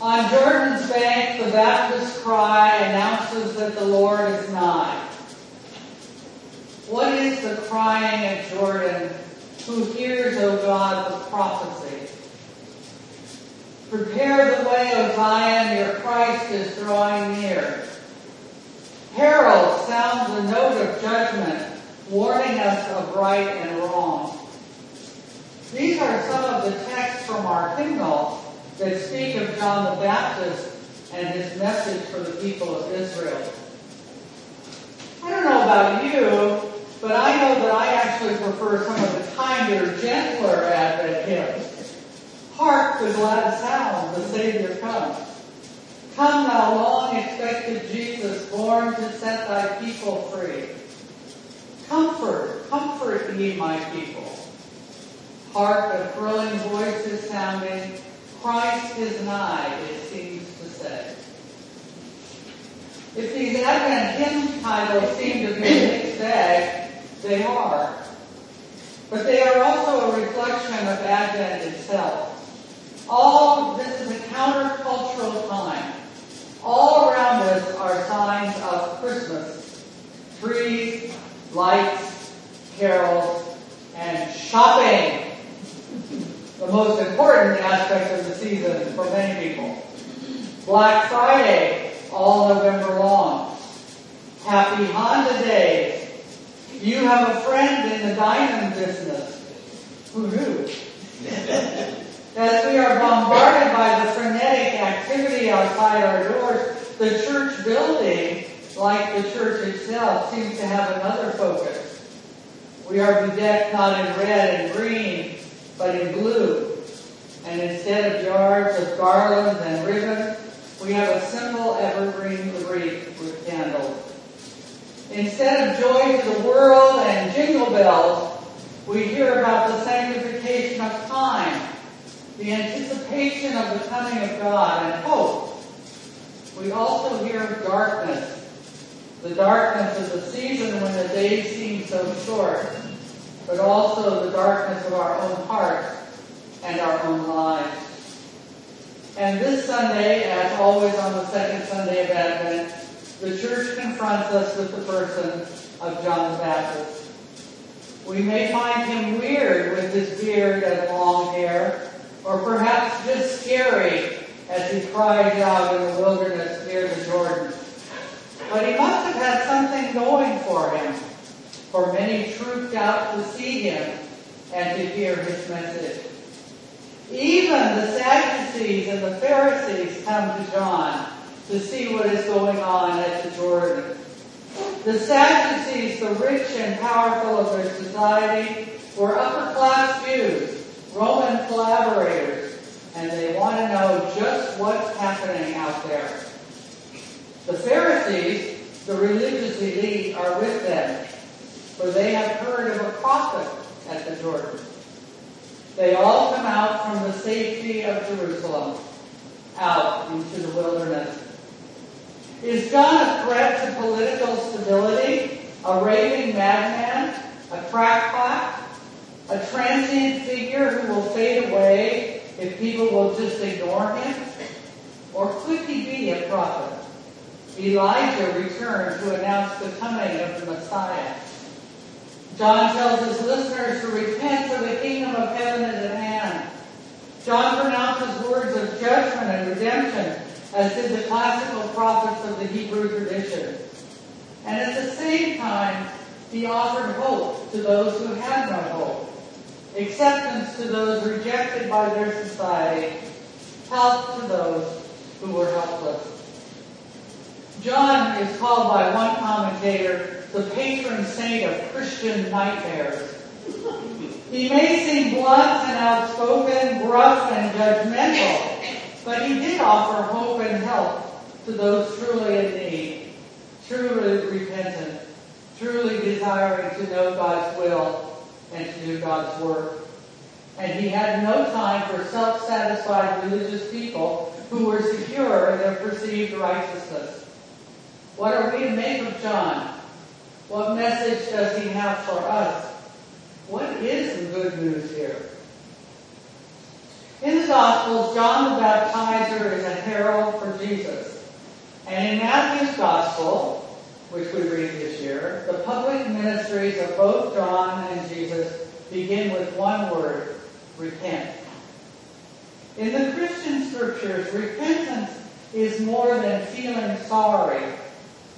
On Jordan's bank, the Baptist cry announces that the Lord is nigh. What is the crying of Jordan who hears, O God, the prophecy? Prepare the way, O Zion, your Christ is drawing near. Herald sounds the note of judgment, warning us of right and wrong. These are some of the texts from our hymnal that speak of John the Baptist and his message for the people of Israel. I don't know about you, but I know that I actually prefer some of the kinder, gentler Advent hymns. Hark the glad sound, the Savior comes. Come thou long expected Jesus, born to set thy people free. Comfort, comfort ye my people. Hark the thrilling voices sounding, Christ is nigh, it seems to say. If these Advent hymn titles seem to be a mixed bag, they are. But they are also a reflection of Advent itself. All, this is a countercultural time. All around us are signs of Christmas. Trees, lights, carols, and shopping. The most important aspect of the season for many people. Black Friday, all November long. Happy Honda Days. You have a friend in the diamond business. Who knew? As we are bombarded by the frenetic activity outside our doors, the church building, like the church itself, seems to have another focus. We are bedecked not in red and green, but in blue. And instead of yards of garlands and ribbons, we have a simple evergreen wreath. Instead of joy to the world and jingle bells, we hear about the sanctification of time, the anticipation of the coming of God, and hope. We also hear of darkness, the darkness of the season when the days seem so short, but also the darkness of our own hearts and our own lives. And this Sunday, as always on the second Sunday of Advent, the church confronts us with the person of John the Baptist. We may find him weird with his beard and long hair, or perhaps just scary as he cries out in the wilderness near the Jordan. But he must have had something going for him, for many trooped out to see him and to hear his message. Even the Sadducees and the Pharisees come to John to see what is going on at the Jordan. The Sadducees, the rich and powerful of their society, were upper class Jews, Roman collaborators, and they want to know just what's happening out there. The Pharisees, the religious elite, are with them, for they have heard of a prophet at the Jordan. They all come out from the safety of Jerusalem, out into the wilderness. Is John a threat to political stability? A raving madman? A crackpot? A transient figure who will fade away if people will just ignore him? Or could he be a prophet? Elijah returned to announce the coming of the Messiah. John tells his listeners to repent for the kingdom of heaven is at hand. John pronounces words of judgment and redemption, as did the classical prophets of the Hebrew tradition. And at the same time, he offered hope to those who had no hope, acceptance to those rejected by their society, help to those who were helpless. John is called by one commentator the patron saint of Christian nightmares. He may seem blunt and outspoken, gruff and judgmental, offer hope and help to those truly in need, truly repentant, truly desiring to know God's will and to do God's work. And he had no time for self-satisfied religious people who were secure in their perceived righteousness. What are we to make of John? What message does he have for us? What is the good news here? In the Gospels, John the Baptizer is a herald for Jesus. And in Matthew's Gospel, which we read this year, the public ministries of both John and Jesus begin with one word, repent. In the Christian scriptures, repentance is more than feeling sorry.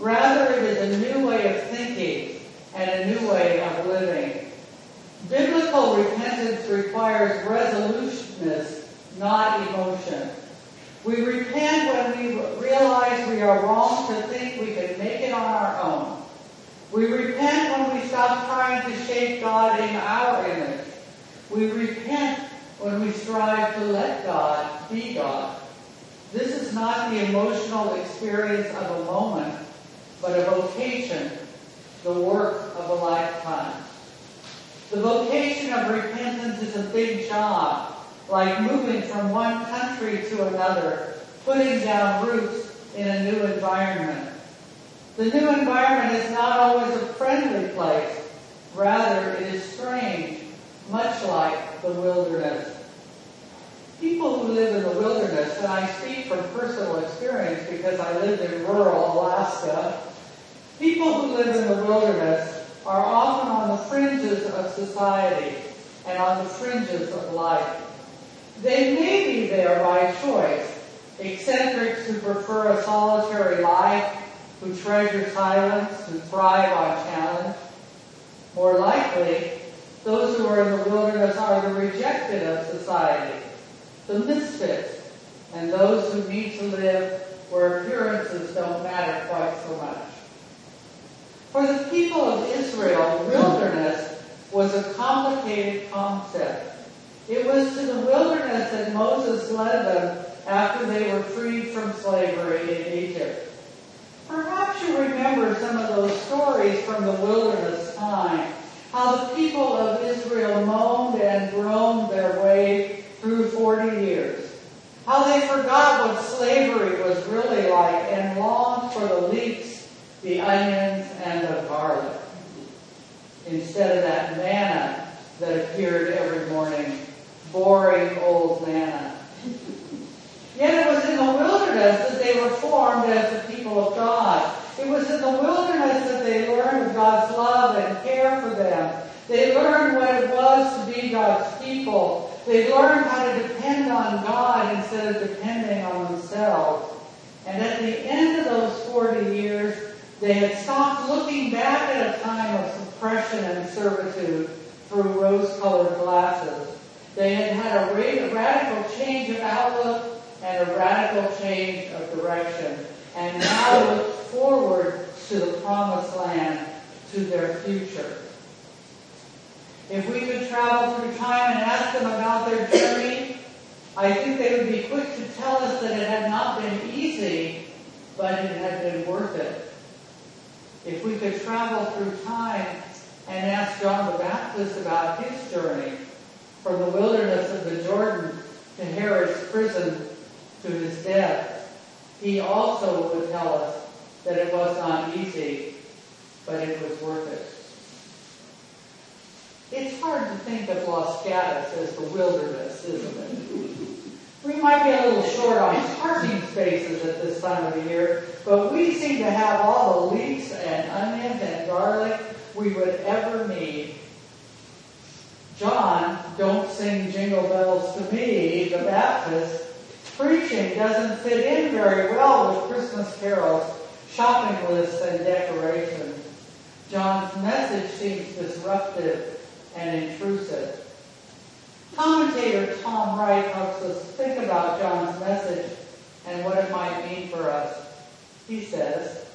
Rather, it is a new way of thinking and a new way of living. Biblical repentance requires resolutionness, not emotion. We repent when we realize we are wrong to think we can make it on our own. We repent when we stop trying to shape God in our image. We repent when we strive to let God be God. This is not the emotional experience of a moment, but a vocation, the work of a lifetime. The vocation of repentance is a big job, like moving from one country to another, putting down roots in a new environment. The new environment is not always a friendly place. Rather, it is strange, much like the wilderness. People who live in the wilderness, and I speak from personal experience because I lived in rural Alaska, people who live in the wilderness are often on the fringes of society and on the fringes of life. They may be there by choice, eccentrics who prefer a solitary life, who treasure silence, who thrive on challenge. More likely, those who are in the wilderness are the rejected of society, the misfits, and those who need to live where appearances don't matter quite so much. For the people of Israel, wilderness was a complicated concept. It was to the wilderness that Moses led them after they were freed from slavery in Egypt. Perhaps you remember some of those stories from the wilderness time, how the people of Israel moaned and groaned their way through 40 years. How they forgot what slavery was really like and longed for the leeks, the onions, and the garlic. Instead of that manna that appeared every morning, boring old manna. Yet it was in the wilderness that they were formed as the people of God. It was in the wilderness that they learned of God's love and care for them. They learned what it was to be God's people they learned how to depend on God instead of depending on themselves. And at the end of those 40 years, they had stopped looking back at a time of suppression and servitude through rose-colored glasses. They had had a radical change of outlook and a radical change of direction, and now looked forward to the promised land, to their future. If we could travel through time and ask them about their journey, I think they would be quick to tell us that it had not been easy, but it had been worth it. If we could travel through time and ask John the Baptist about his journey from the wilderness of the Jordan to Herod's prison to his death, he also would tell us that it was not easy, but it was worth it. It's hard to think of Los Gatos as the wilderness, isn't it? We might be a little short on parking spaces at this time of the year, but we seem to have all the leeks and onions and garlic we would ever need. John, don't sing jingle bells to me, the Baptist, preaching doesn't fit in very well with Christmas carols, shopping lists, and decorations. John's message seems disruptive and intrusive. Commentator Tom Wright helps us think about John's message and what it might mean for us. He says,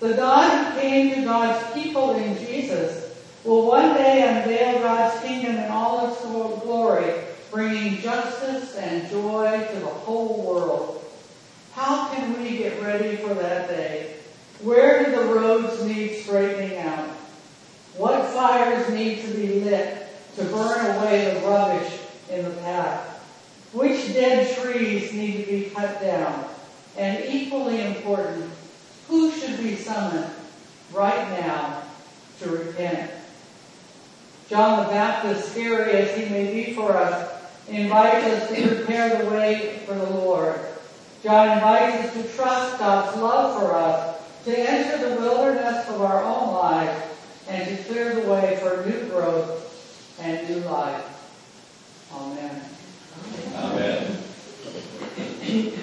The God who came to God's people in Jesus will one day unveil God's kingdom in all its glory, bringing justice and joy to the whole world. How can we get ready for that day? Where do the roads need straightening out? What fires need to be to burn away the rubbish in the path? Which dead trees need to be cut down? And equally important, who should be summoned right now to repent? John the Baptist, scary as he may be for us, invites us to prepare the way for the Lord. John invites us to trust God's love for us, to enter the wilderness of our own lives, and to clear the way for new growth and new life. Amen. Amen.